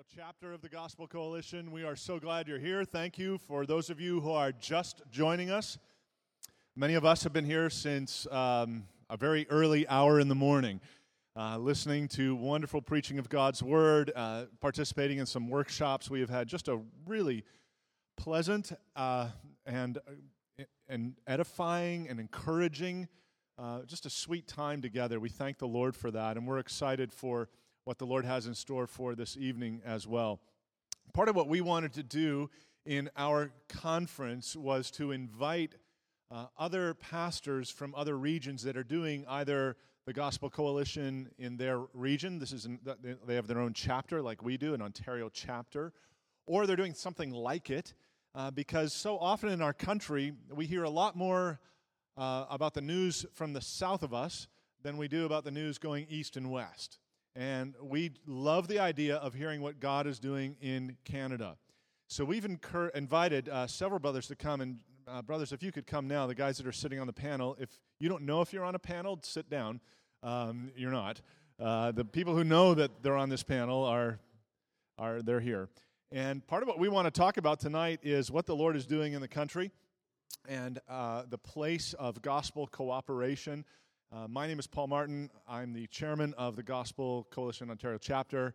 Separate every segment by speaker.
Speaker 1: Ontario chapter of the Gospel Coalition. We are so glad you're here. Thank you for those of you who are just joining us. Many of us have been here since um, a very early hour in the morning, uh, listening to wonderful preaching of God's Word, uh, participating in some workshops. We have had just a really pleasant uh, and, uh, and edifying and encouraging, uh, just a sweet time together. We thank the Lord for that, and we're excited for what the Lord has in store for this evening as well. Part of what we wanted to do in our conference was to invite uh, other pastors from other regions that are doing either the Gospel Coalition in their region. This is they have their own chapter, like we do, an Ontario chapter, or they're doing something like it. Uh, because so often in our country, we hear a lot more uh, about the news from the south of us than we do about the news going east and west. And we love the idea of hearing what God is doing in Canada. So we've incur- invited uh, several brothers to come. And, uh, brothers, if you could come now, the guys that are sitting on the panel, if you don't know if you're on a panel, sit down. Um, you're not. Uh, the people who know that they're on this panel are, are they're here. And part of what we want to talk about tonight is what the Lord is doing in the country and uh, the place of gospel cooperation. Uh, my name is Paul Martin. I'm the chairman of the Gospel Coalition Ontario chapter.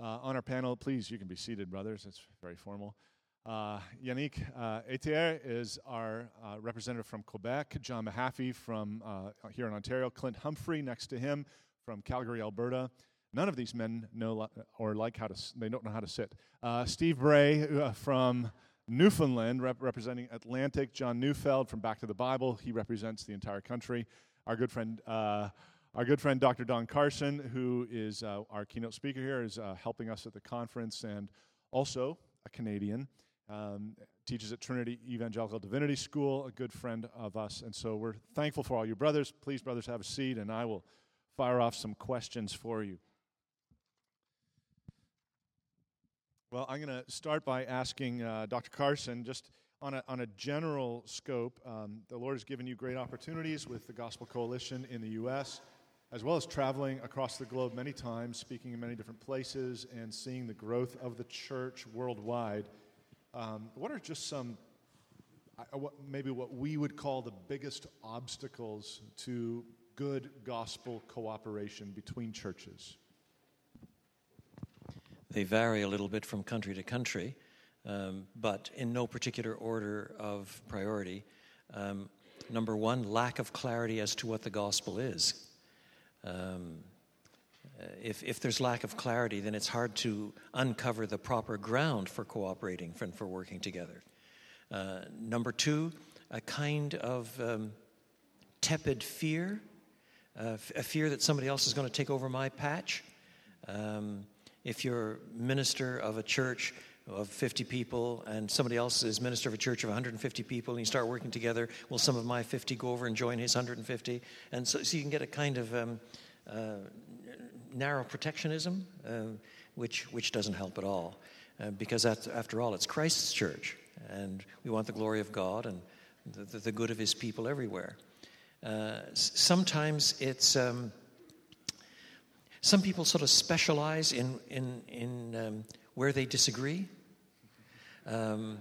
Speaker 1: Uh, on our panel, please, you can be seated, brothers. It's very formal. Uh, Yannick uh, Etier is our uh, representative from Quebec. John Mahaffey from uh, here in Ontario. Clint Humfrey next to him from Calgary, Alberta. None of these men know or like how to. They don't know how to sit. Steve Bray from Newfoundland, rep- representing Atlantic. John Neufeld from Back to the Bible. He represents the entire country our good friend, uh, our good friend Dr. Don Carson, who is uh, our keynote speaker here, is uh, helping us at the conference, and also a Canadian. Um, teaches at Trinity Evangelical Divinity School, a good friend of us. And so we're thankful for all you brothers. Please, brothers, have a seat, and I will fire off some questions for you. Well, I'm going to start by asking uh, Dr. Carson just on a, on a general scope, um, the Lord has given you great opportunities with the Gospel Coalition in the U.S., as well as traveling across the globe many times, speaking in many different places, and seeing the growth of the church worldwide. Um, what are just some, uh, what, maybe what we would call the biggest obstacles to good gospel cooperation between churches?
Speaker 2: They vary a little bit from country to country um, but in no particular order of priority. Um, number one, lack of clarity as to what the gospel is. Um, if, if there's lack of clarity, then it's hard to uncover the proper ground for cooperating and for working together. Uh, number two, a kind of um, tepid fear, uh, a fear that somebody else is going to take over my patch. Um, if you're minister of a church of 50 people and somebody else is minister of a church of 150 people and you start working together will some of my 50 go over and join his 150 and so, so you can get a kind of um, uh, narrow protectionism uh, which, which doesn't help at all uh, because after all it's christ's church and we want the glory of god and the, the good of his people everywhere. Uh, sometimes it's um, some people sort of specialize in, in, in um, where they disagree um,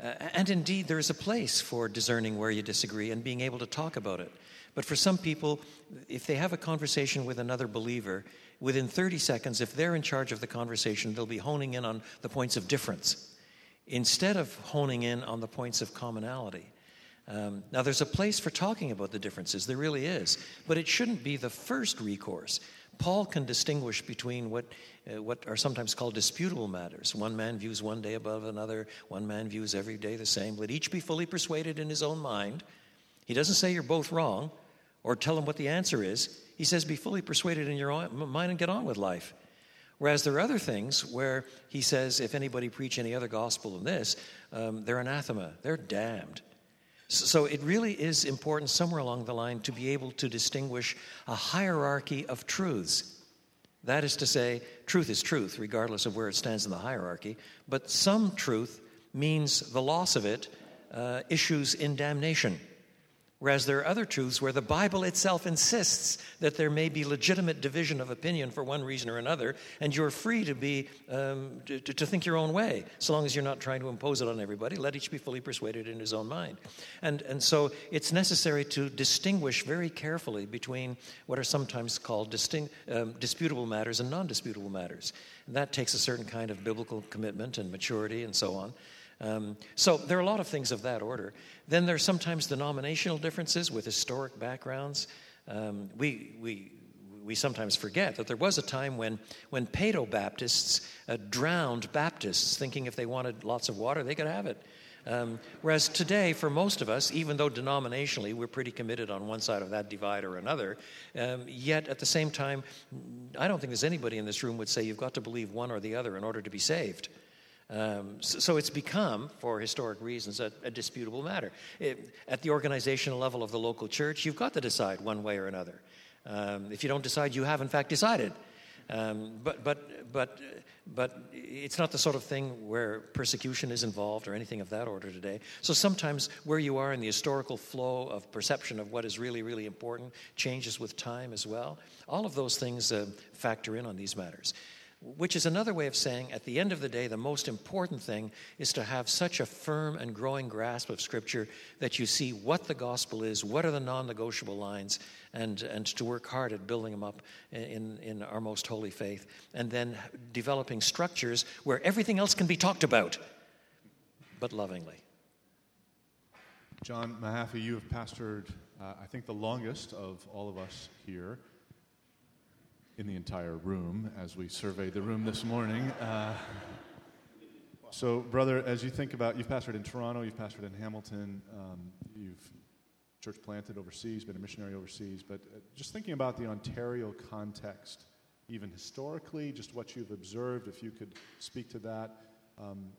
Speaker 2: and indeed, there is a place for discerning where you disagree and being able to talk about it. But for some people, if they have a conversation with another believer, within 30 seconds, if they're in charge of the conversation, they'll be honing in on the points of difference instead of honing in on the points of commonality. Um, now, there's a place for talking about the differences, there really is, but it shouldn't be the first recourse. Paul can distinguish between what, uh, what are sometimes called disputable matters. One man views one day above another, one man views every day the same. Let each be fully persuaded in his own mind. He doesn't say you're both wrong or tell him what the answer is. He says, be fully persuaded in your own mind and get on with life. Whereas there are other things where he says, if anybody preach any other gospel than this, um, they're anathema, they're damned. So it really is important somewhere along the line to be able to distinguish a hierarchy of truths. That is to say, truth is truth, regardless of where it stands in the hierarchy, but some truth means the loss of it uh, issues in damnation. Whereas there are other truths where the Bible itself insists that there may be legitimate division of opinion for one reason or another, and you're free to be um, to, to, think your own way, so long as you're not trying to impose it on everybody. Let each be fully persuaded in his own mind. And and so it's necessary to distinguish very carefully between what are sometimes called distinct, um, disputable matters and non-disputable matters. And that takes a certain kind of biblical commitment and maturity and so on. Um, so there are a lot of things of that order. Then there's sometimes denominational differences with historic backgrounds. Um, we, we, we sometimes forget that there was a time when, when Paedo Baptists uh, drowned Baptists, thinking if they wanted lots of water, they could have it. Um, whereas today, for most of us, even though denominationally we're pretty committed on one side of that divide or another, um, yet at the same time, I don't think there's anybody in this room would say you've got to believe one or the other in order to be saved. Um, so, so, it's become, for historic reasons, a, a disputable matter. It, at the organizational level of the local church, you've got to decide one way or another. Um, if you don't decide, you have in fact decided. Um, but, but, but, but it's not the sort of thing where persecution is involved or anything of that order today. So sometimes where you are in the historical flow of perception of what is really, really important changes with time as well. All of those things uh, factor in on these matters which is another way of saying at the end of the day, the most important thing is to have such a firm and growing grasp of Scripture that you see what the gospel is, what are the non negotiable lines, and, and to work hard at building them up in, in our most holy faith, and then developing structures where everything else can be talked about, but lovingly.
Speaker 1: John Mahaffey, you have pastored, uh, I think, the longest of all of us here in the entire room as we surveyed the room this morning. Uh, so, brother, as you think about, you've pastored in Toronto, you've pastored in Hamilton, um, you've church planted overseas, been a missionary overseas, but uh, just thinking about the Ontario context, even historically, just what you've observed, if you could speak to that. Um,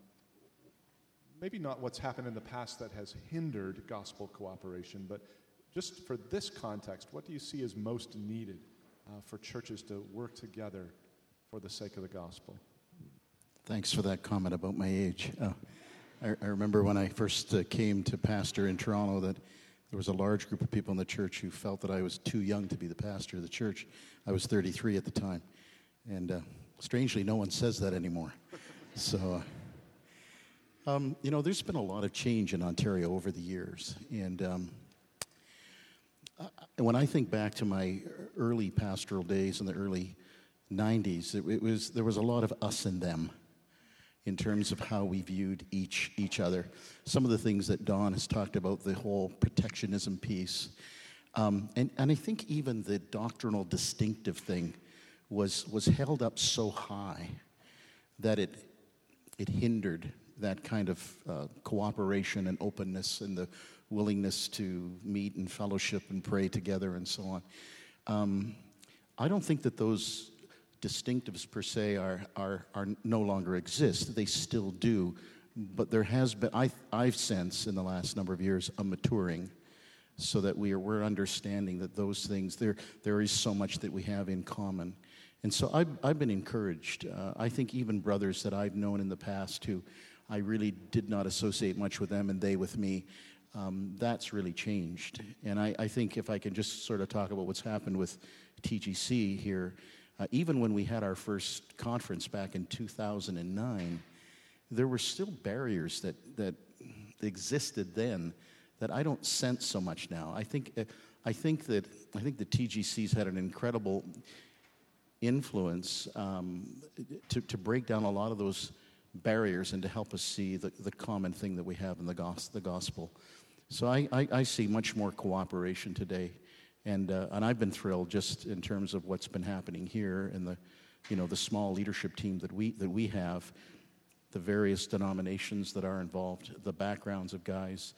Speaker 1: maybe not what's happened in the past that has hindered gospel cooperation, but just for this context, what do you see as most needed uh, for churches to work together for the sake of the gospel.
Speaker 3: Thanks for that comment about my age. Uh, I, I, remember when I first uh, came to pastor in Toronto that there was a large group of people in the church who felt that I was too young to be the pastor of the church. I was 33 at the time. And uh, strangely, no one says that anymore. So, um, you know, there's been a lot of change in Ontario over the years. And um, when I think back to my early pastoral days in the early 90s, it, it, was, there was a lot of us and them in terms of how we viewed each, each other. Some of the things that Don has talked about, the whole protectionism piece. Um, and, and I think even the doctrinal distinctive thing was, was held up so high that it, it hindered that kind of uh, cooperation and openness and the willingness to meet and fellowship and pray together and so on. Um, I don't think that those distinctives per se are, are, are no longer exist. They still do. But there has been, I, I've sensed in the last number of years, a maturing so that we are, we're understanding that those things, there, there is so much that we have in common. And so I've, I've been encouraged. Uh, I think even brothers that I've known in the past who I really did not associate much with them and they with me, um, that's really changed. And I, I, think if I can just sort of talk about what's happened with TGC here, uh, even when we had our first conference back in 2009, there were still barriers that, that existed then that I don't sense so much now. I think, uh, I think that I think the TGC's had an incredible influence um, to, to break down a lot of those barriers and to help us see the, the common thing that we have in the, the gospel. So I, I, I see much more cooperation today. And, uh, and I've been thrilled just in terms of what's been happening here and the, you know, the small leadership team that we, that we have, the various denominations that are involved, the backgrounds of guys.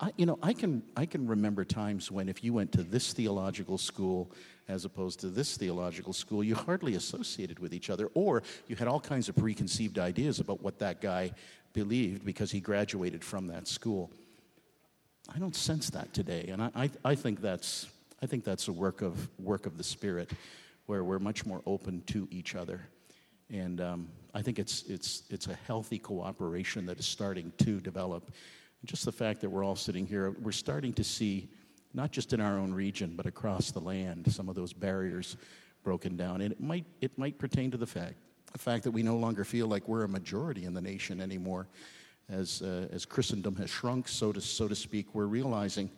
Speaker 3: I, you know, I can, I can remember times when if you went to this theological school as opposed to this theological school, you hardly associated with each other, or you had all kinds of preconceived ideas about what that guy believed because he graduated from that school. I don't sense that today, and I, I, I, think that's I think that's a work of work of the Spirit, where we're much more open to each other, and um, I think it's it's it's a healthy cooperation that is starting to develop. just the fact that we're all sitting here, we're starting to see not just in our own region, but across the land, some of those barriers broken down. And it might, it might pertain to the fact, the fact that we no longer feel like we're a majority in the nation anymore. As, uh, as Christendom has shrunk, so to, so to speak, we're realizing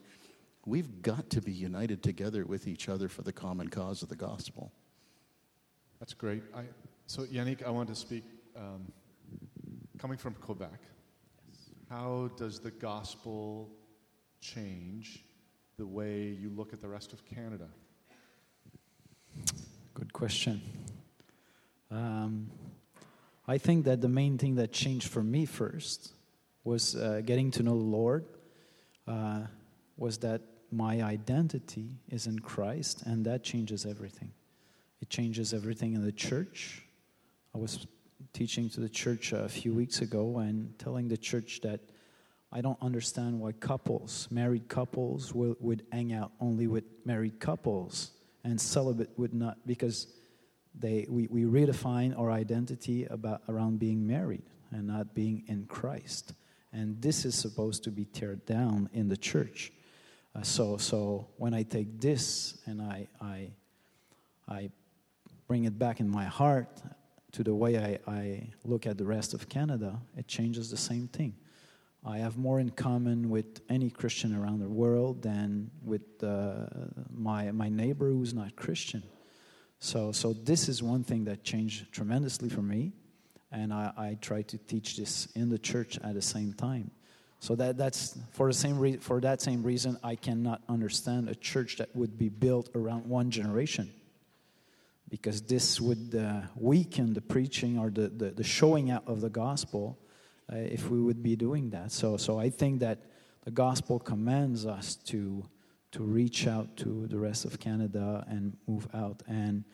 Speaker 3: we've got to be united together with each other for the common cause of the gospel.
Speaker 1: That's great. I, so, Yannick, I want to speak um, coming from Quebec. How does the gospel change the way you look at the rest of Canada?
Speaker 4: Good question. Um, I think that the main thing that changed for me first was uh, getting to know the Lord, uh, was that my identity is in Christ, and that changes everything. It changes everything in the church. I was teaching to the church a few weeks ago and telling the church that I don't understand why couples, married couples, will, would hang out only with married couples and celibate would not, because they, we, we redefine our identity about, around being married and not being in Christ. And this is supposed to be teared down in the church. Uh, so, so when I take this and I, I, I bring it back in my heart to the way I, I look at the rest of Canada, it changes the same thing. I have more in common with any Christian around the world than with uh, my, my neighbor who's not Christian. So, so this is one thing that changed tremendously for me, and I, I try to teach this in the church at the same time. So that, that's for the same re- for that same reason I cannot understand a church that would be built around one generation, because this would uh, weaken the preaching or the, the, the showing out of the gospel uh, if we would be doing that. So, so I think that the gospel commands us to, to reach out to the rest of Canada and move out. And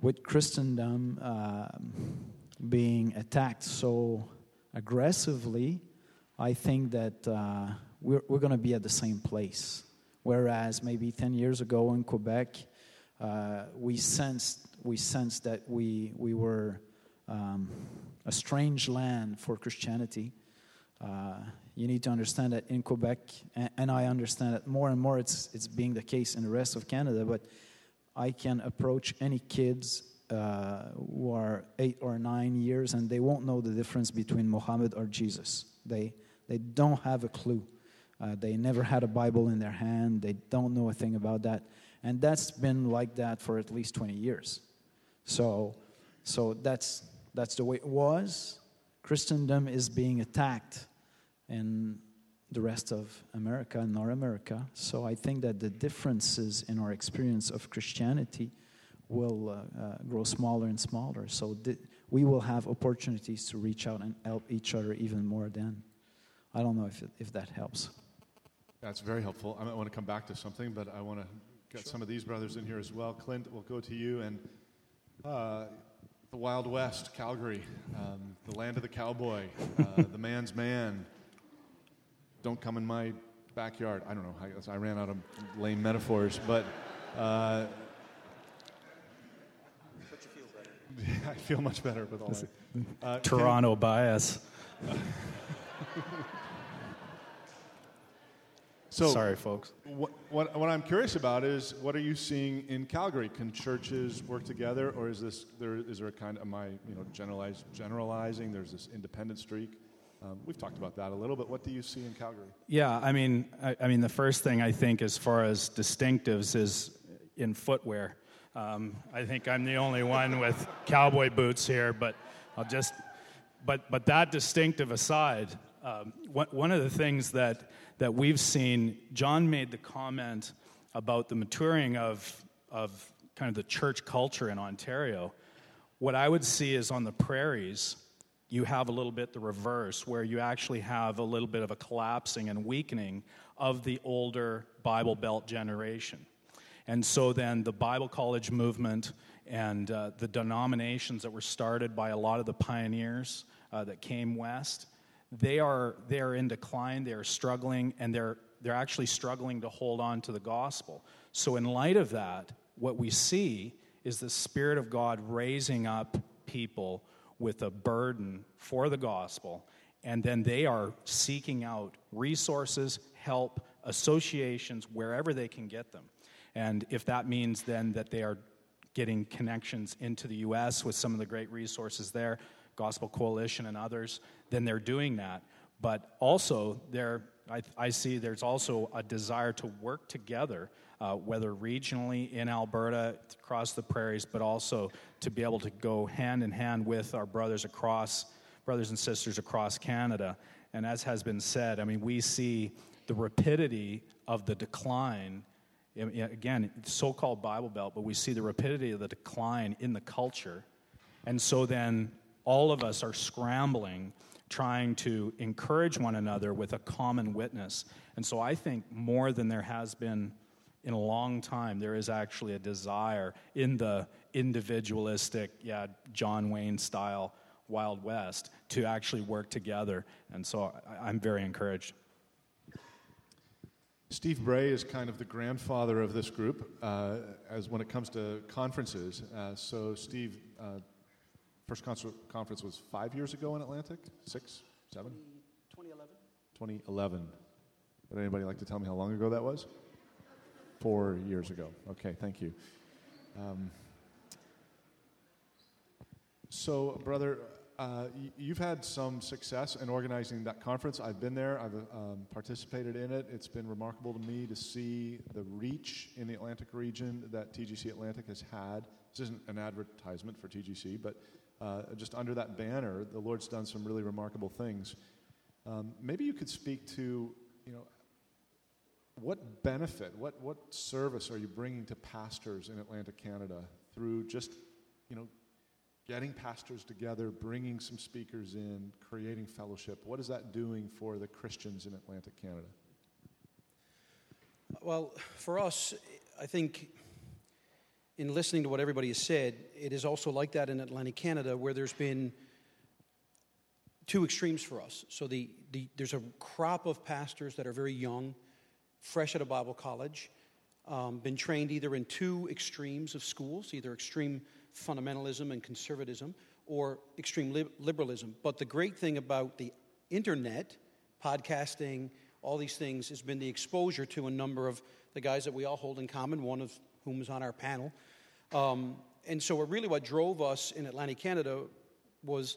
Speaker 4: with Christendom uh, being attacked so aggressively, I think that uh, we're, we're going to be at the same place. Whereas maybe 10 years ago in Quebec, uh, we, sensed, we sensed that we, we were um, a strange land for Christianity. Uh, you need to understand that in Quebec, and, and, I understand that more and more it's, it's being the case in the rest of Canada, but I can approach any kids uh, who are eight or nine years and they won't know the difference between Muhammad or Jesus. They, they don't have a clue. Uh, they never had a Bible in their hand, they don't know a thing about that. And that's been like that for at least 20 years. So, so that's, that's the way it was. Christendom is being attacked in the rest of America and North America. So I think that the differences in our experience of Christianity will uh, uh, grow smaller and smaller. So th- we will have opportunities to reach out and help each other even more then. I don't know if, it, if that helps.
Speaker 1: That's very helpful. I might want to come back to something, but I want to get sure. some of these brothers in here as well. Clint, we'll go to you. And uh, the Wild West, Calgary, um, the land of the cowboy, uh, the man's man. Don't come in my backyard. I don't know. I, guess I ran out of lame metaphors, but. Uh, I feel much better with all that.
Speaker 5: Uh, Toronto bias. So, sorry, folks.
Speaker 1: What, what, what, I'm curious about is what are you seeing in Calgary? Can churches work together, or is this there? Is there a kind? Am I you know generalize, generalizing? There's this independent streak. Um, we've talked about that a little, but what do you see in Calgary?
Speaker 5: Yeah, I mean, I, I mean, the first thing I think, as far as distinctives, is in footwear. Um, I think I'm the only one with cowboy boots here, but I'll just. But but that distinctive aside, um, one, one of the things that that we've seen, John made the comment about the maturing of, of kind of the church culture in Ontario. What I would see is on the prairies, you have a little bit the reverse, where you actually have a little bit of a collapsing and weakening of the older Bible Belt generation. And so then the Bible college movement and uh, the denominations that were started by a lot of the pioneers uh, that came west they are, they are in decline, they are struggling, and they're, they're actually struggling to hold on to the gospel. So, in light of that, what we see is the Spirit of God raising up people with a burden for the gospel, and then they are seeking out resources, help, associations wherever they can get them. And if that means then that they are getting connections into the U.S. with some of the great resources there, Gospel Coalition and others, then they're doing that. But also, there, I, I see there's also a desire to work together, uh, whether regionally in Alberta, across the prairies, but also to be able to go hand in hand with our brothers across, brothers and sisters across Canada. And as has been said, I mean, we see the rapidity of the decline again, so called Bible Belt, but we see the rapidity of the decline in the culture. And so then all of us are scrambling, trying to encourage one another with a common witness. And so I think more than there has been in a long time, there is actually a desire in the individualistic, yeah, John Wayne style Wild West to actually work together. And so I'm very encouraged.
Speaker 1: Steve Bray is kind of the grandfather of this group uh, as when it comes to conferences. Uh, so, Steve, uh, first conference was five years ago in Atlantic? Six? Seven?
Speaker 6: 2011.
Speaker 1: 2011. Would anybody like to tell me how long ago that was? Four years ago. Okay, thank you. Um, so, brother, uh, you've had some success in organizing that conference. I've been there, I've um, participated in it. It's been remarkable to me to see the reach in the Atlantic region that TGC Atlantic has had. This isn't an advertisement for TGC, but uh, just under that banner, the Lord's done some really remarkable things. Um, maybe you could speak to, you know, what benefit, what, what service are you bringing to pastors in Atlantic Canada through just, you know, getting pastors together, bringing some speakers in, creating fellowship. What is that doing for the Christians in Atlantic Canada?
Speaker 6: Well, for us, I think in listening to what everybody has said, it is also like that in Atlantic Canada where there's been two extremes for us. So the, the, there's a crop of pastors that are very young, fresh out of Bible college, um, been trained either in two extremes of schools, either extreme fundamentalism and conservatism or extreme liberalism. But the great thing about the internet, podcasting, all these things, has been the exposure to a number of the guys that we all hold in common, one of whom is on our panel. Um, and so, really, what drove us in Atlantic Canada was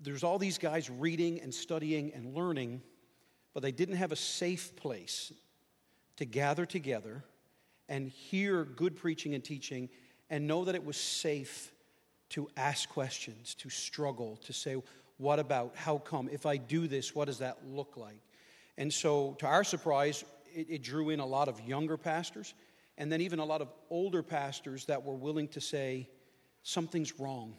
Speaker 6: there's all these guys reading and studying and learning, but they didn't have a safe place to gather together and hear good preaching and teaching and know that it was safe to ask questions, to struggle, to say, What about? How come? If I do this, what does that look like? And so, to our surprise, it, it drew in a lot of younger pastors and then even a lot of older pastors that were willing to say, Something's wrong.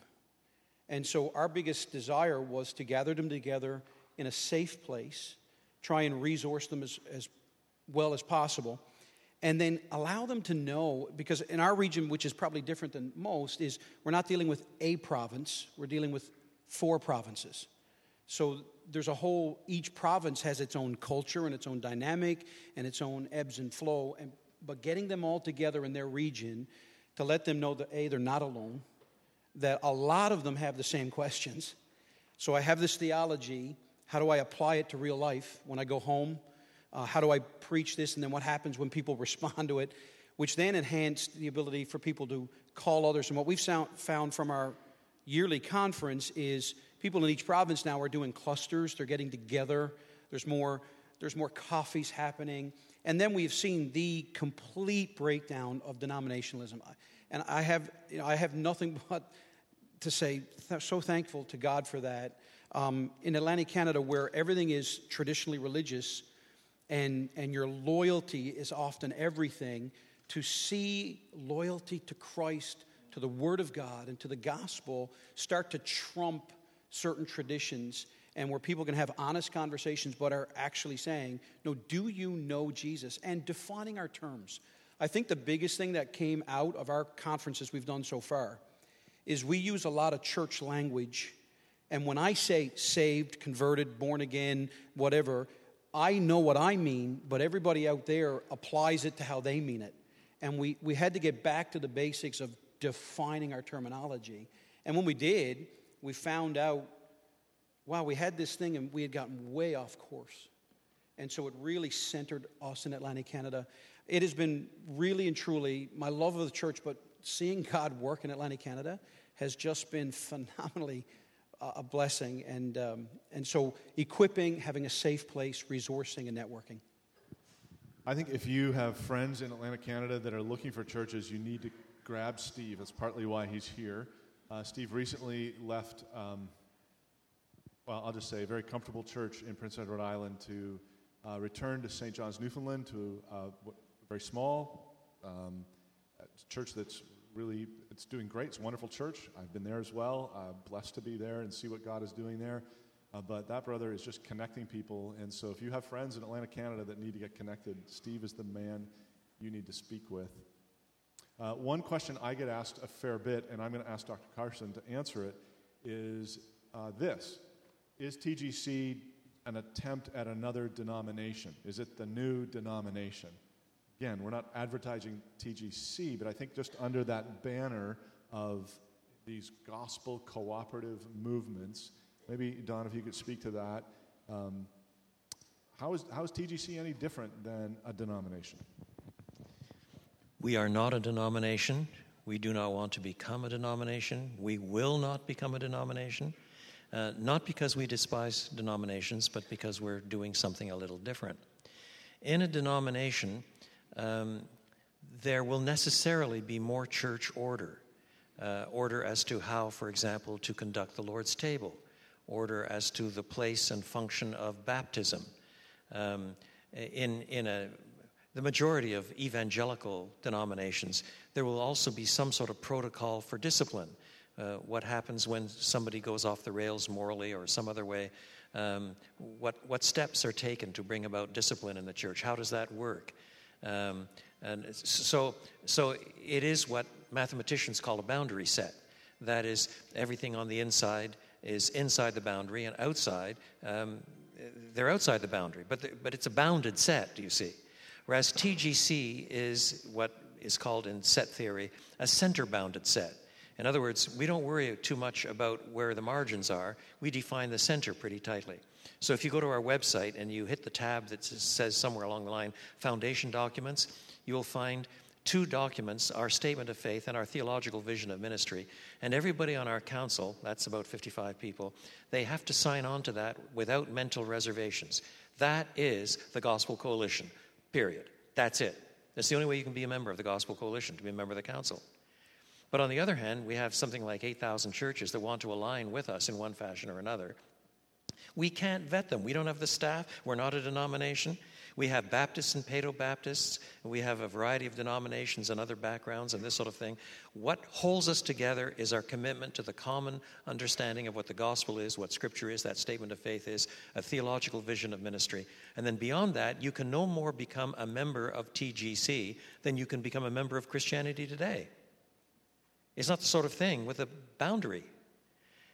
Speaker 6: And so, our biggest desire was to gather them together in a safe place, try and resource them as, as well as possible and then allow them to know because in our region which is probably different than most is we're not dealing with a province we're dealing with four provinces. So there's a whole each province has its own culture and its own dynamic and its own ebbs and flow and but getting them all together in their region to let them know that a they're not alone that a lot of them have the same questions. So i have this theology how do i apply it to real life when i go home uh, how do I preach this, and then what happens when people respond to it, which then enhanced the ability for people to call others. And what we've found from our yearly conference is people in each province now are doing clusters, they're getting together, there's more, there's more coffees happening. And then we've seen the complete breakdown of denominationalism. And I have, you know, I have nothing but to say, so thankful to God for that. Um, in Atlantic Canada, where everything is traditionally religious, and, and your loyalty is often everything, to see loyalty to Christ, to the Word of God, and to the gospel start to trump certain traditions and where people can have honest conversations but are actually saying, No, do you know Jesus? And defining our terms. I think the biggest thing that came out of our conferences we've done so far is we use a lot of church language. And when I say saved, converted, born again, whatever, I know what I mean, but everybody out there applies it to how they mean it. And we, we had to get back to the basics of defining our terminology. And when we did, we found out wow, we had this thing and we had gotten way off course. And so it really centered us in Atlantic Canada. It has been really and truly my love of the church, but seeing God work in Atlantic Canada has just been phenomenally a blessing. And, um, and so equipping, having a safe place, resourcing, and networking.
Speaker 1: I think if you have friends in Atlantic Canada that are looking for churches, you need to grab Steve. That's partly why he's here. Uh, Steve recently left, um, well, I'll just say, a very comfortable church in Prince Edward Island to uh, return to St. John's, Newfoundland, to uh, a very small um, church that's really it's doing great. It's a wonderful church. I've been there as well. Uh, blessed to be there and see what God is doing there. Uh, but that brother is just connecting people. And so if you have friends in Atlantic, Canada that need to get connected, Steve is the man you need to speak with. Uh, one question I get asked a fair bit, and I'm going to ask Dr. Carson to answer it, is uh, this Is TGC an attempt at another denomination? Is it the new denomination? Again, we're not advertising TGC, but I think just under that banner of these gospel cooperative movements, maybe, Don, if you could speak to that. Um, how, is, how is TGC any different than a denomination?
Speaker 2: We are not a denomination. We do not want to become a denomination. We will not become a denomination. Uh, not because we despise denominations, but because we're doing something a little different. In a denomination, um, there will necessarily be more church order. Uh, order as to how, for example, to conduct the Lord's table, order as to the place and function of baptism. Um, in, in a, the majority of evangelical denominations, there will also be some sort of protocol for discipline. Uh, what happens when somebody goes off the rails morally or some other way? Um, what, what steps are taken to bring about discipline in the church? How does that work? Um, and so, so it is what mathematicians call a boundary set. That is, everything on the inside is inside the boundary, and outside, um, they're outside the boundary. But, but it's a bounded set, do you see? Whereas TGC is what is called in set theory a center bounded set. In other words, we don't worry too much about where the margins are, we define the center pretty tightly. So if you go to our website and you hit the tab that says somewhere along the line Foundation Documents, you will find two documents our statement of faith and our theological vision of ministry. And everybody on our council, that's about 55 people, they have to sign on to that without mental reservations. That is the Gospel Coalition, period. That's it. That's the only way you can be a member of the Gospel Coalition, to be a member of the council. But on the other hand, we have something like 8,000 churches that want to align with us in one fashion or another. We can't vet them. We don't have the staff. We're not a denomination. We have Baptists and Paedo Baptists. We have a variety of denominations and other backgrounds and this sort of thing. What holds us together is our commitment to the common understanding of what the gospel is, what scripture is, that statement of faith is, a theological vision of ministry. And then beyond that, you can no more become a member of TGC than you can become a member of Christianity today. It's not the sort of thing with a boundary.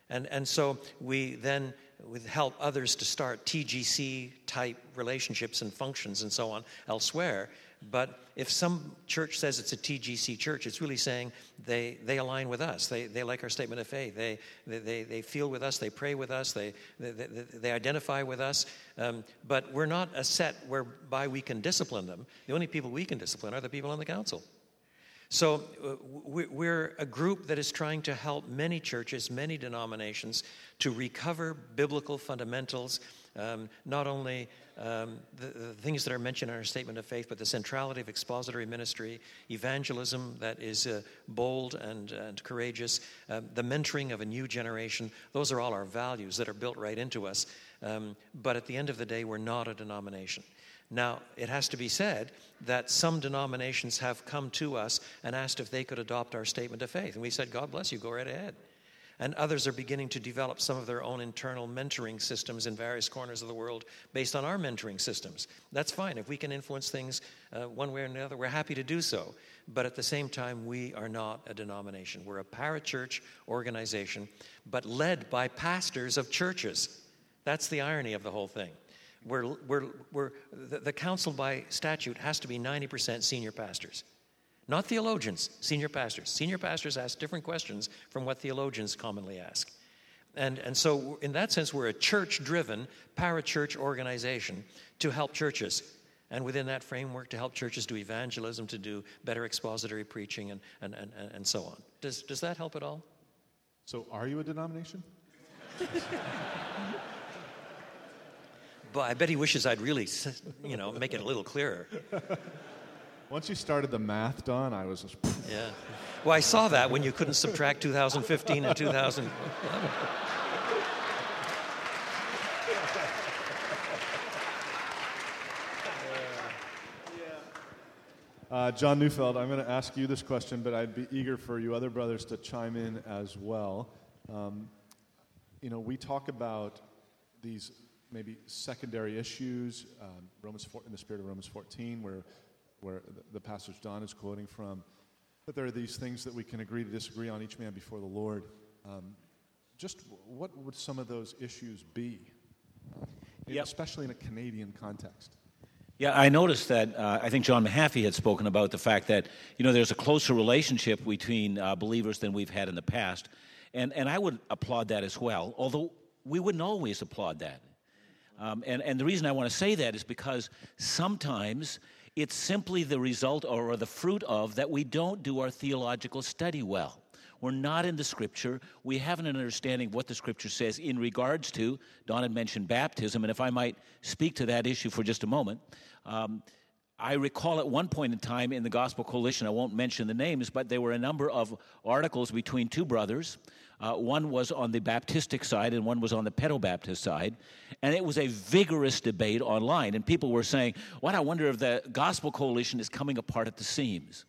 Speaker 2: And, and so we then help others to start TGC type relationships and functions and so on elsewhere. But if some church says it's a TGC church, it's really saying they, they align with us. They, they like our statement of faith. They, they, they feel with us. They pray with us. They, they, they identify with us. Um, but we're not a set whereby we can discipline them. The only people we can discipline are the people on the council. So uh, we're a group that is trying to help many churches, many denominations, to recover biblical fundamentals, um, not only um, the, the, things that are mentioned in our statement of faith, but the centrality of expository ministry, evangelism that is uh, bold and, and courageous, uh, the mentoring of a new generation. Those are all our values that are built right into us. Um, but at the end of the day, we're not a denomination. Now, it has to be said that some denominations have come to us and asked if they could adopt our statement of faith. And we said, God bless you, go right ahead. And others are beginning to develop some of their own internal mentoring systems in various corners of the world based on our mentoring systems. That's fine. If we can influence things uh, one way or another, we're happy to do so. But at the same time, we are not a denomination. We're a parachurch organization, but led by pastors of churches. That's the irony of the whole thing. We're, we're, we're, the, the council by statute has to be 90% senior pastors. Not theologians, senior pastors. Senior pastors ask different questions from what theologians commonly ask. And, and so, in that sense, we're a church driven, parachurch organization to help churches. And within that framework, to help churches do evangelism, to do better expository preaching, and, and, and, and so on. Does, does that help at all?
Speaker 1: So, are you a denomination?
Speaker 2: but I bet he wishes I'd really, you know, make it a little clearer.
Speaker 1: Once you started the math, Don, I was just.
Speaker 2: Yeah. Well, I saw that when you couldn't subtract 2015 and 2011.
Speaker 1: Uh, John Neufeld, I'm going to ask you this question, but I'd be eager for you other brothers to chime in as well. Um, you know, we talk about these maybe secondary issues, um, Romans 4, in the spirit of Romans 14, where, where the, passage Don is quoting from. But there are these things that we can agree to disagree on, each man before the Lord. Um, just what would some of those issues be,
Speaker 7: yep.
Speaker 1: especially in a Canadian context?
Speaker 7: Yeah, I noticed that. Uh, I think John Mahaffey had spoken about the fact that you know there's a closer relationship between uh, believers than we've had in the past, and and I would applaud that as well. Although we wouldn't always applaud that, um, and and the reason I want to say that is because sometimes it's simply the result or, the fruit of that we don't do our theological study well. We're not in the scripture. We haven't an understanding of what the scripture says in regards to, Don had mentioned baptism, and if I might speak to that issue for just a moment. Um, I recall at one point in time in the Gospel Coalition, I won't mention the names, but there were a number of articles between two brothers. Uh, one was on the Baptistic side and one was on the Pedobaptist side. And it was a vigorous debate online. And people were saying, What, I wonder if the Gospel Coalition is coming apart at the seams.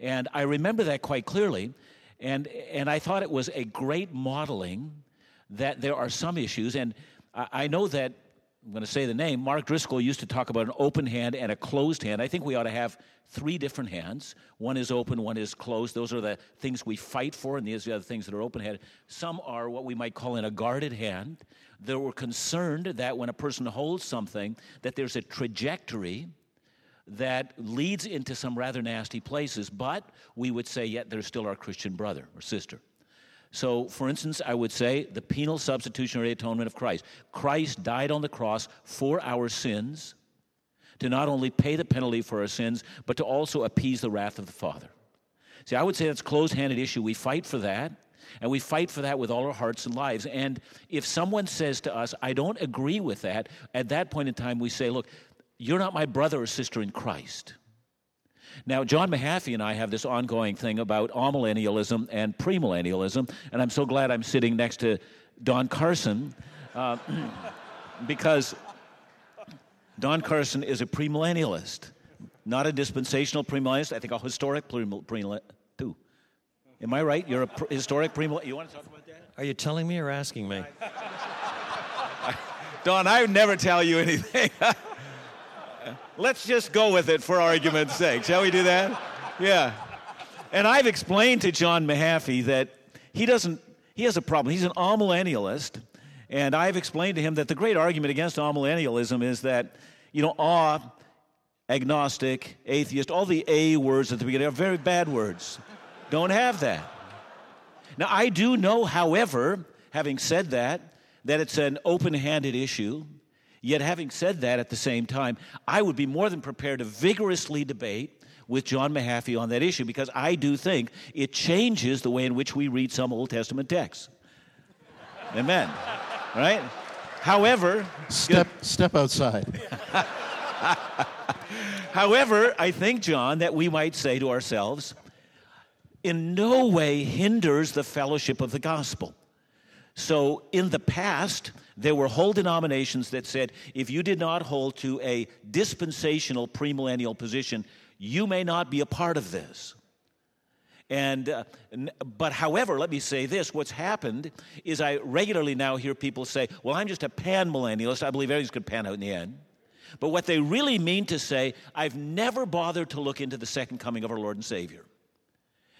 Speaker 7: And I remember that quite clearly. And, and I thought it was a great modeling that there are some issues. And I, I know that I'm going to say the name. Mark Driscoll used to talk about an open hand and a closed hand. I think we ought to have three different hands. One is open, one is closed. Those are the things we fight for, and these are the things that are open handed. Some are what we might call in a guarded hand. They were concerned that when a person holds something, that there's a trajectory that leads into some rather nasty places, but we would say, yet they're still our Christian brother or sister. So, for instance, I would say the penal substitutionary atonement of Christ. Christ died on the cross for our sins to not only pay the penalty for our sins, but to also appease the wrath of the Father. See, I would say that's a closed handed issue. We fight for that, and we fight for that with all our hearts and lives. And if someone says to us, I don't agree with that, at that point in time, we say, Look, you're not my brother or sister in Christ. Now, John Mahaffey and I have this ongoing thing about amillennialism and premillennialism, and I'm so glad I'm sitting next to Don Carson uh, because Don Carson is a premillennialist, not a dispensational premillennialist. I think a historic premillennialist too. Am I right? You're a pr- historic premillennialist. You want to talk about that?
Speaker 2: Are you telling me or asking me?
Speaker 7: Don, I would never tell you anything. Let's just go with it for argument's sake. Shall we do that? Yeah. And I've explained to John Mahaffey that he doesn't, he has a problem. He's an amillennialist. And I've explained to him that the great argument against amillennialism is that, you know, awe, agnostic, atheist, all the A words at the beginning are very bad words. Don't have that. Now, I do know, however, having said that, that it's an open handed issue Yet, having said that at the same time, I would be more than prepared to vigorously debate with John Mahaffey on that issue because I do think it changes the way in which we read some Old Testament texts. Amen. Right? However,
Speaker 3: step step outside.
Speaker 7: However, I think John that we might say to ourselves in no way hinders the fellowship of the gospel. So in the past, there were whole denominations that said if you did not hold to a dispensational premillennial position, you may not be a part of this. And, uh, but however, let me say this what's happened is I regularly now hear people say, well, I'm just a pan millennialist. I believe everything's going to pan out in the end. But what they really mean to say, I've never bothered to look into the second coming of our Lord and Savior.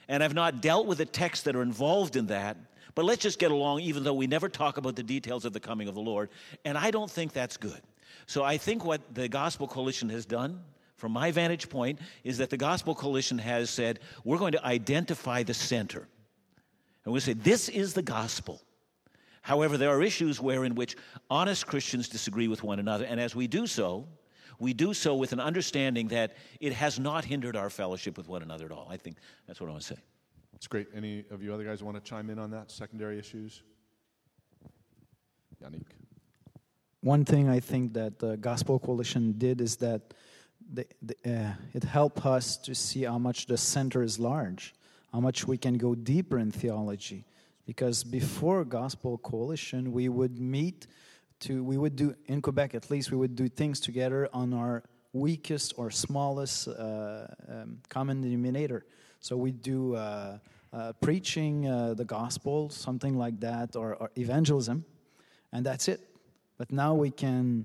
Speaker 7: And I've not dealt with the texts that are involved in that. But let's just get along, even though we never talk about the details of the coming of the Lord. And I don't think that's good. So I think what the Gospel Coalition has done, from my vantage point, is that the Gospel Coalition has said, we're going to identify the center. And we say, this is the gospel. However, there are issues where in which honest Christians disagree with one another, and as we do so, we do so with an understanding that it has not hindered our fellowship with one another at all. I think that's what I want to say.
Speaker 1: That's great. Any of you other guys want to chime in on that? Secondary issues? Yannick.
Speaker 4: One thing I think that the Gospel Coalition did is that the, the, uh, it helped us to see how much the center is large, how much we can go deeper in theology. Because before Gospel Coalition, we would meet to, we would do, in Quebec at least, we would do things together on our weakest or smallest uh, um, common denominator. So we do uh, uh, preaching uh, the gospel, something like that, or, or evangelism, and that's it. But now we can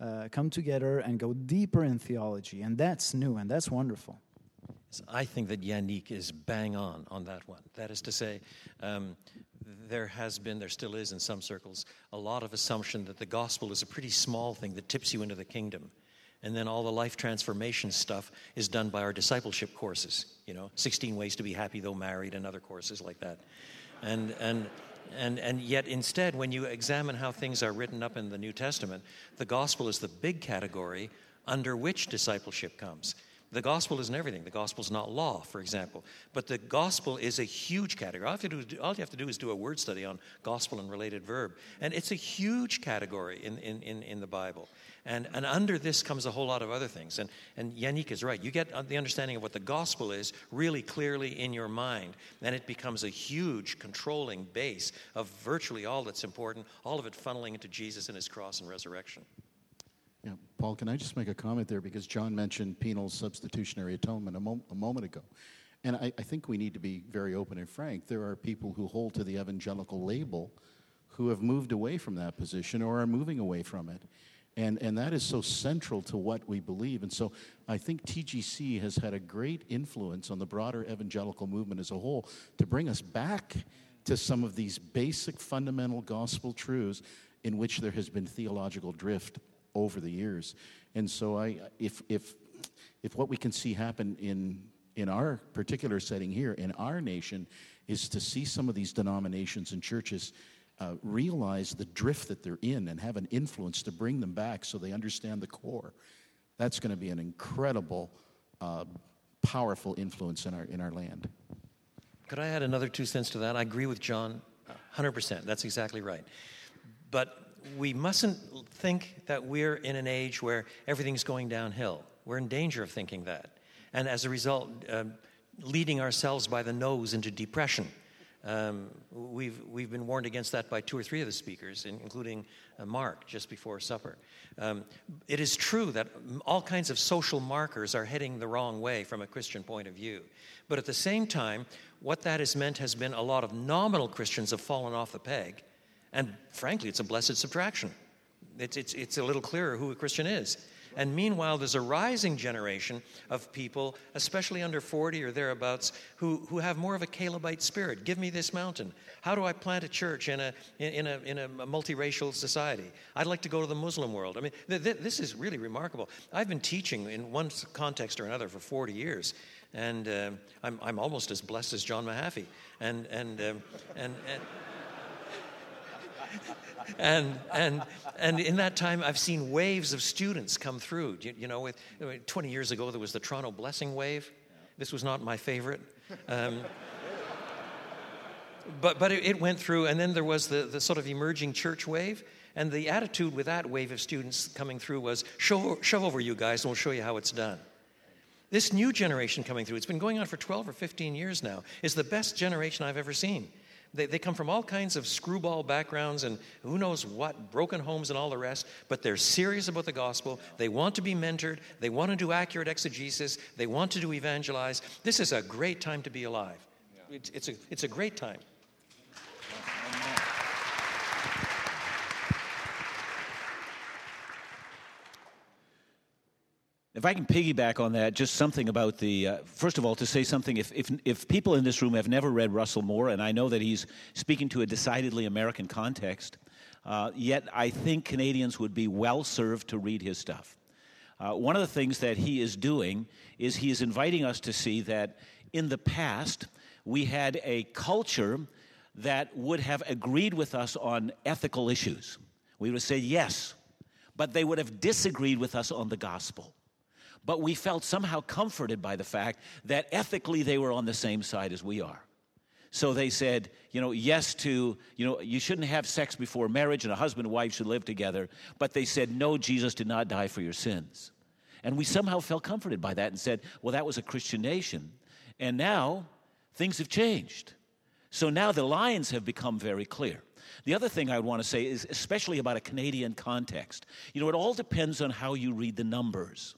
Speaker 4: uh, come together and go deeper in theology, and that's new and that's wonderful.
Speaker 2: I think that Yannick is bang on on that one. That is to say, um, there has been, there still is in some circles, a lot of assumption that the gospel is a pretty small thing that tips you into the kingdom. And then all the life transformation stuff is done by our discipleship courses, you know, 16 ways to be happy though married and other courses like that. And, and, and, and yet, instead, when you examine how things are written up in the New Testament, the gospel is the big category under which discipleship comes. The gospel isn't everything. The gospel is not law, for example. But the gospel is a huge category. All you, have to do, all you have to do is do a word study on gospel and related verb. And it's a huge category in, in, in, in the Bible. And, and under this comes a whole lot of other things. And, and Yannick is right. You get the understanding of what the gospel is really clearly in your mind. And it becomes a huge controlling base of virtually all that's important, all of it funneling into Jesus and his cross and resurrection.
Speaker 3: Yeah, Paul, can I just make a comment there? Because John mentioned penal substitutionary atonement a, a moment ago. And I, I, think we need to be very open and frank. There are people who hold to the evangelical label who have moved away from that position or are moving away from it. And, and that is so central to what we believe. And so I think TGC has had a great influence on the broader evangelical movement as a whole to bring us back to some of these basic fundamental gospel truths in which there has been theological drift over the years. And so I, if, if, if what we can see happen in, in our particular setting here, in our nation, is to see some of these denominations and churches uh, realize the drift that they're in and have an influence to bring them back so they understand the core, that's going to be an incredible, uh, powerful influence in our, in our land.
Speaker 2: Could I add another two cents to that? I agree with John 100%. That's exactly right. But we mustn't think that we're in an age where everything's going downhill. We're in danger of thinking that. And as a result, um, leading ourselves by the nose into depression. Um, we've, we've been warned against that by two or three of the speakers, including uh, Mark just before supper. Um, it is true that all kinds of social markers are heading the wrong way from a Christian point of view. But at the same time, what that has meant has been a lot of nominal Christians have fallen off the peg and frankly, it's a blessed subtraction. It's, it's, it's a little clearer who a Christian is. And meanwhile, there's a rising generation of people, especially under 40 or thereabouts, who, who have more of a Calebite spirit. Give me this mountain. How do I plant a church in a, in a, in a multiracial society? I'd like to go to the Muslim world. I mean, th- th- this is really remarkable. I've been teaching in one context or another for 40 years, and uh, I'm, I'm almost as blessed as John Mahaffey. And, and, um, and, and and, and, and in that time, I've seen waves of students come through. You, you know, with, 20 years ago, there was the Toronto Blessing Wave. This was not my favorite. Um, but but it, went through, and then there was the, the sort of emerging church wave. And the attitude with that wave of students coming through was shove, shove over you guys, and we'll show you how it's done. This new generation coming through, it's been going on for 12 or 15 years now, is the best generation I've ever seen. They, they come from all kinds of screwball backgrounds and who knows what, broken homes and all the rest, but they're serious about the gospel. They want to be mentored. They want to do accurate exegesis. They want to do evangelize. This is a great time to be alive. It's, it's, a, it's a great time.
Speaker 7: If I can piggyback on that, just something about the, uh, first of all, to say something, if, if, if people in this room have never read Russell Moore, and I know that he's speaking to a decidedly American context, uh, yet I think Canadians would be well served to read his stuff. Uh, one of the things that he is doing is he is inviting us to see that in the past we had a culture that would have agreed with us on ethical issues. We would have said yes, but they would have disagreed with us on the gospel. But we felt somehow comforted by the fact that ethically they were on the same side as we are. So they said, you know, yes to, you know, you shouldn't have sex before marriage and a husband and wife should live together. But they said, no, Jesus did not die for your sins. And we somehow felt comforted by that and said, well, that was a Christian nation. And now things have changed. So now the lines have become very clear. The other thing I would want to say is, especially about a Canadian context, you know, it all depends on how you read the numbers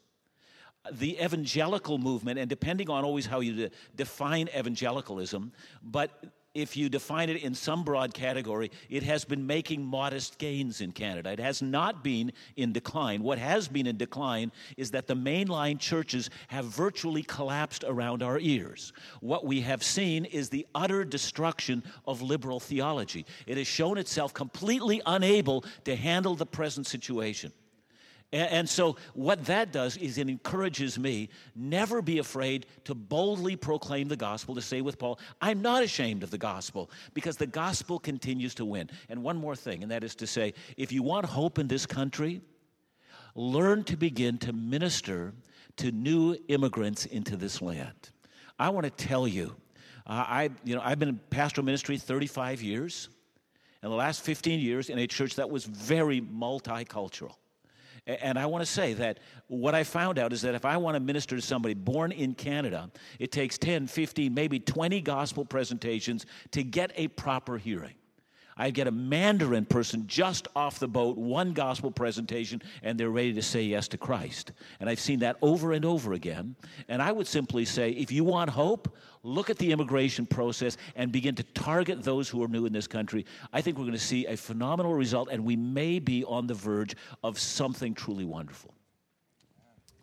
Speaker 7: the evangelical movement, and depending on always how you de- define evangelicalism, but if you define it in some broad category, it has been making modest gains in Canada. It has not been in decline. What has been in decline is that the mainline churches have virtually collapsed around our ears. What we have seen is the utter destruction of liberal theology. It has shown itself completely unable to handle the present situation. And, so, what that does is it encourages me never be afraid to boldly proclaim the gospel, to say with Paul, I'm not ashamed of the gospel, because the gospel continues to win. And one more thing, and that is to say, if you want hope in this country, learn to begin to minister to new immigrants into this land. I want to tell you, uh, I, you know, I've been in pastoral ministry 35 years. and the last 15 years, in a church that was very multicultural. And I want to say that what I found out is that if I want to minister to somebody born in Canada, it takes 10, 15, maybe 20 gospel presentations to get a proper hearing. I'd get a Mandarin person just off the boat, one gospel presentation, and they're ready to say yes to Christ. And I've seen that over and over again. And I would simply say if you want hope, look at the immigration process and begin to target those who are new in this country. I think we're going to see a phenomenal result, and we may be on the verge of something truly wonderful.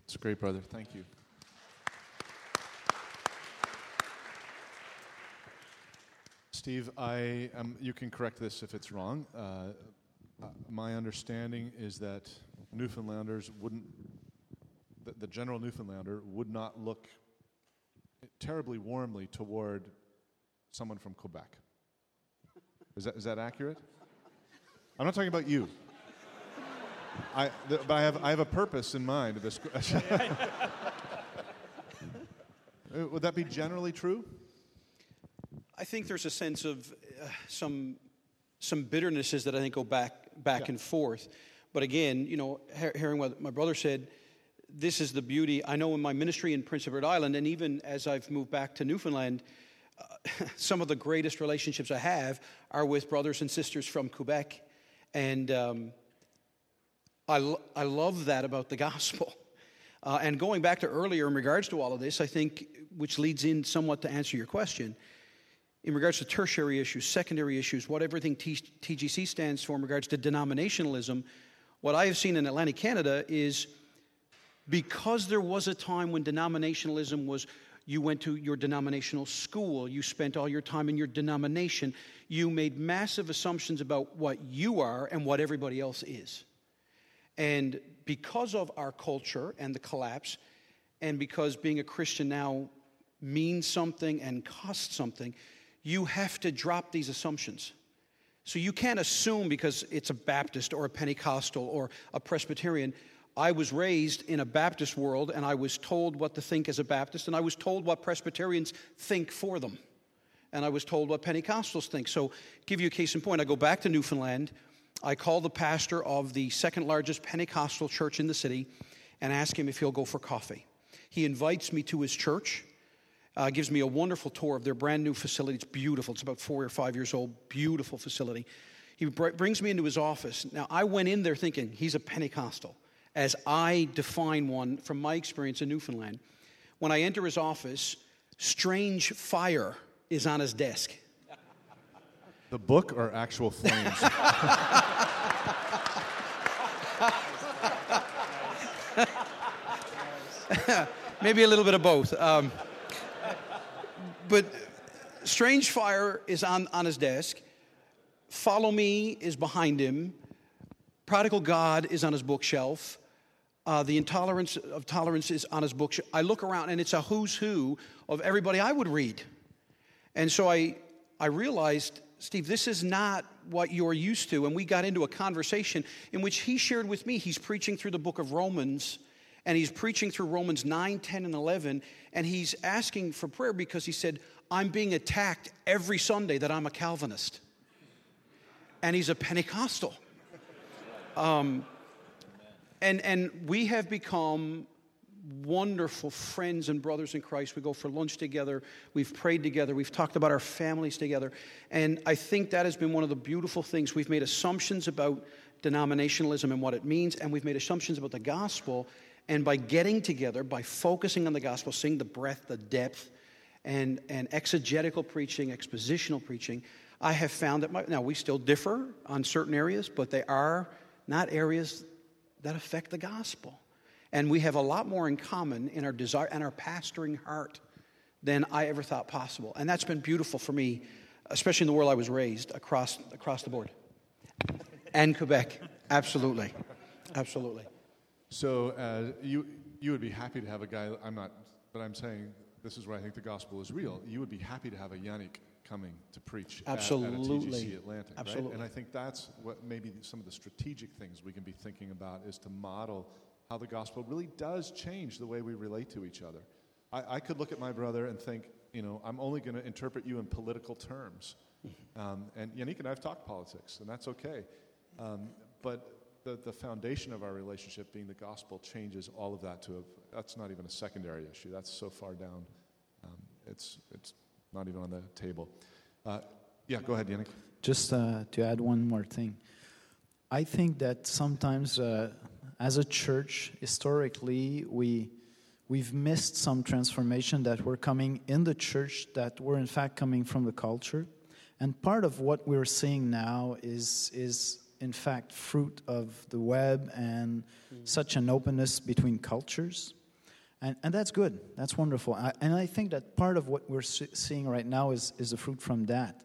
Speaker 1: It's great, brother. Thank you. Steve, I am, you can correct this if it's wrong. Uh, uh, my understanding is that Newfoundlanders wouldn't, the, the general Newfoundlander would not look terribly warmly toward someone from Quebec. Is that, is that accurate? I'm not talking about you. I, th- but I have, I have a purpose in mind. This. Would that be generally true?
Speaker 6: I think there's a sense of uh, some some bitternesses that I think go back back yeah. and forth. But again, you know, he- hearing what my brother said, this is the beauty. I know in my ministry in Prince Edward Island, and even as I've moved back to Newfoundland, uh, some of the greatest relationships I have are with brothers and sisters from Quebec, and um, I lo- I love that about the gospel. Uh, and going back to earlier in regards to all of this, I think, which leads in somewhat to answer your question in regards to tertiary issues, secondary issues, what everything TGC stands for in regards to denominationalism, what I have seen in Atlantic Canada is because there was a time when denominationalism was you went to your denominational school, you spent all your time in your denomination, you made massive assumptions about what you are and what everybody else is. And because of our culture and the collapse, and because being a Christian now means something and costs something, you have to drop these assumptions. So you can't assume because it's a Baptist or a Pentecostal or a Presbyterian. I was raised in a Baptist world and I was told what to think as a Baptist, and I was told what Presbyterians think for them. And I was told what Pentecostals think. So, give you a case in point, I go back to Newfoundland. I call the pastor of the second largest Pentecostal church in the city and ask him if he'll go for coffee. He invites me to his church uh, gives me a wonderful tour of their brand new facility. It's beautiful. It's about four or five years old. Beautiful facility. He br- brings me into his office. Now, I went in there thinking he's a Pentecostal, as I define one from my experience in Newfoundland. When I enter his office, strange fire is on his desk.
Speaker 1: The book or actual flames?
Speaker 6: Maybe a little bit of both. Um, but Strange Fire is on, on his desk. Follow Me is behind him. Prodigal God is on his bookshelf. Uh, the Intolerance of Tolerance is on his bookshelf. I look around and it's a who's who of everybody I would read. And so I, I realized Steve, this is not what you're used to. And we got into a conversation in which he shared with me, he's preaching through the book of Romans, and he's preaching through Romans 9, 10, and 11, and he's asking for prayer because he said, I'm being attacked every Sunday that I'm a Calvinist. And he's a Pentecostal. Um, and, and we have become wonderful friends and brothers in Christ. We go for lunch together. We've prayed together. We've talked about our families together. And I think that has been one of the beautiful things. We've made assumptions about denominationalism and what it means, and we've made assumptions about the gospel. And by getting together, by focusing on the gospel, seeing the breadth, the depth, and, and exegetical preaching, expositional preaching, I have found that, my, now we still differ on certain areas, but they are not areas that affect the gospel. And we have a lot more in common in our desire and our pastoring heart than I ever thought possible. And that's been beautiful for me, especially in the world I was raised across, across the board. And Quebec, absolutely. Absolutely.
Speaker 1: So uh, you, you would be happy to have a guy, I'm not, but I'm saying this is where I think the gospel is real. You would be happy to have a Yannick coming to preach
Speaker 6: Absolutely.
Speaker 1: At, at a TGC Atlantic,
Speaker 6: Absolutely.
Speaker 1: right? And I think that's what maybe some of the strategic things we can be thinking about is to model how the gospel really does change the way we relate to each other. I, I could look at my brother and think, you know, I'm only going to interpret you in political terms. Um, and Yannick and I have talked politics, and that's okay. Um, but the, the foundation of our relationship being the gospel changes all of that to a, that's not even a secondary issue. That's so far down. Um, it's, it's not even on the table. Uh, yeah, go ahead, Yannick.
Speaker 4: Just uh, to add one more thing. I think that sometimes uh, as a church, historically, we, we've missed some transformation that were coming in the church that were in fact coming from the culture. And part of what we're seeing now is, is in fact fruit of the web and mm. such an openness between cultures. And, and that's good. That's wonderful. I, and I think that part of what we're seeing right now is, is the fruit from that.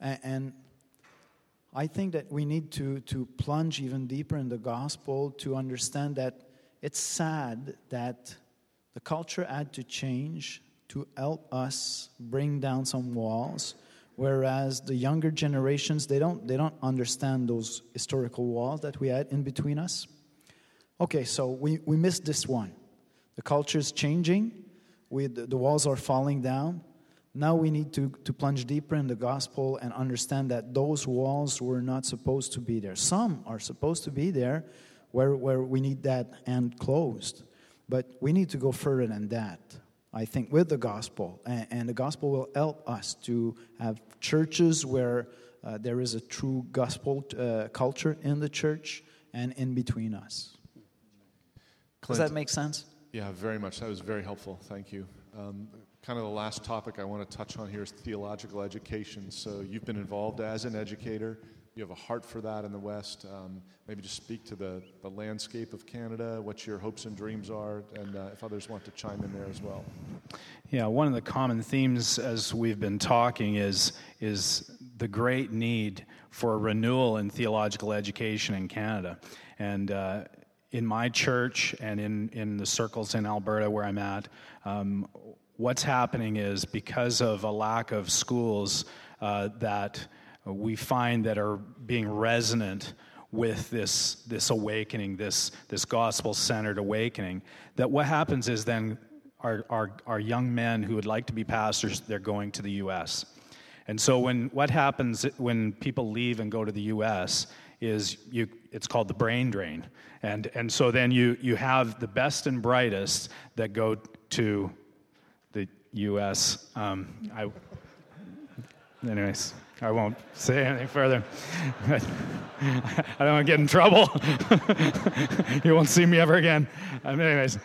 Speaker 4: And, and I think that we need to, to plunge even deeper in the gospel to understand that it's sad that the culture had to change to help us bring down some walls whereas the younger generations they don't they don't understand those historical walls that we had in between us. Okay so we, we missed this one. The culture is changing. We, the, the walls are falling down. Now we need to, to plunge deeper in the gospel and understand that those walls were not supposed to be there. Some are supposed to be there where, where we need that end closed. But we need to go further than that, I think, with the gospel. And, and the gospel will help us to have churches where uh, there is a true gospel uh, culture in the church and in between us. Clint, Does that make sense?
Speaker 1: Yeah, very much. That was very helpful. Thank you. Um, kind of the last topic I want to touch on here is theological education. So you've been involved as an educator. You have a heart for that in the West. Um, maybe just speak to the, the landscape of Canada, what your hopes and dreams are, and uh, if others want to chime in there as well.
Speaker 5: Yeah, one of the common themes as we've been talking is, is the great need for renewal in theological education in Canada. And uh, in my church and in, in the circles in Alberta where I'm at, um, what's happening is because of a lack of schools uh, that we find that are being resonant with this, this awakening, this, this gospel centered awakening, that what happens is then our, our, our young men who would like to be pastors, they're going to the U.S. And so when what happens when people leave and go to the U.S. is you, it's called the brain drain, and and so then you you have the best and brightest that go to the U.S. Um, I, anyways, I won't say anything further. I don't want to get in trouble. you won't see me ever again. Um, anyways,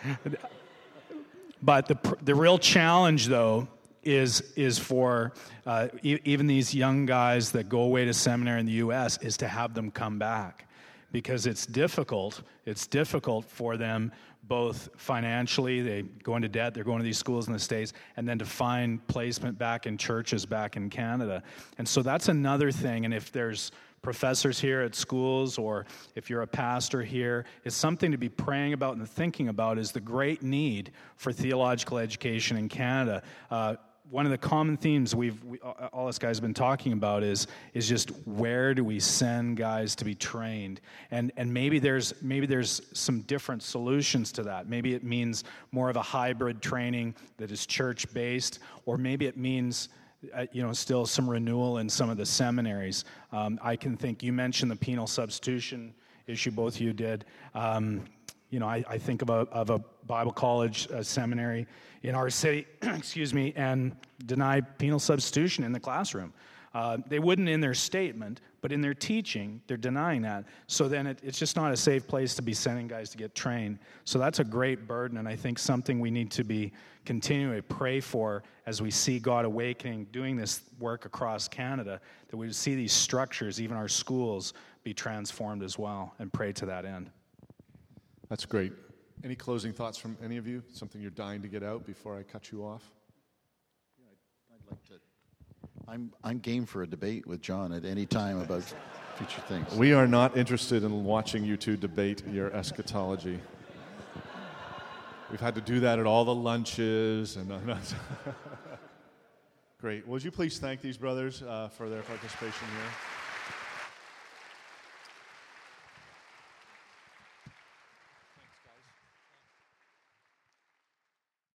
Speaker 5: but the the real challenge, though, is is for uh, e- even these young guys that go away to seminary in the U.S. is to have them come back because it's difficult. It's difficult for them both financially, they go into debt, they're going to these schools in the States, and then to find placement back in churches back in Canada. And so that's another thing. And if there's professors here at schools or if you're a pastor here, it's something to be praying about and thinking about is the great need for theological education in Canada. Uh, one of the common themes we've we, all us guys have been talking about is is just where do we send guys to be trained? And and maybe there's maybe there's some different solutions to that. Maybe it means more of a hybrid training that is church based or maybe it means uh, you know still some renewal in some of the seminaries. Um, i can think you mentioned the penal substitution issue both of you did. Um, you know, I, I think of a, of a Bible college a seminary in our city, excuse me, and deny penal substitution in the classroom. Uh, they wouldn't in their statement, but in their teaching, they're denying that. So then it, it's just not a safe place to be sending guys to get trained. So that's a great burden, and I think something we need to be continuing to pray for as we see God awakening, doing this work across Canada, that we see these structures, even our schools, be transformed as well, and pray to that end.
Speaker 1: That's great. Any closing thoughts from any of you? Something you're dying to get out before I cut you off?
Speaker 3: Yeah, I'd, like to. I'm, I'm game for a debate with John at any time about future things.
Speaker 1: We are not interested in watching you two debate your eschatology. We've had to do that at all the lunches and. Great. Would you please thank these brothers uh, for their participation here?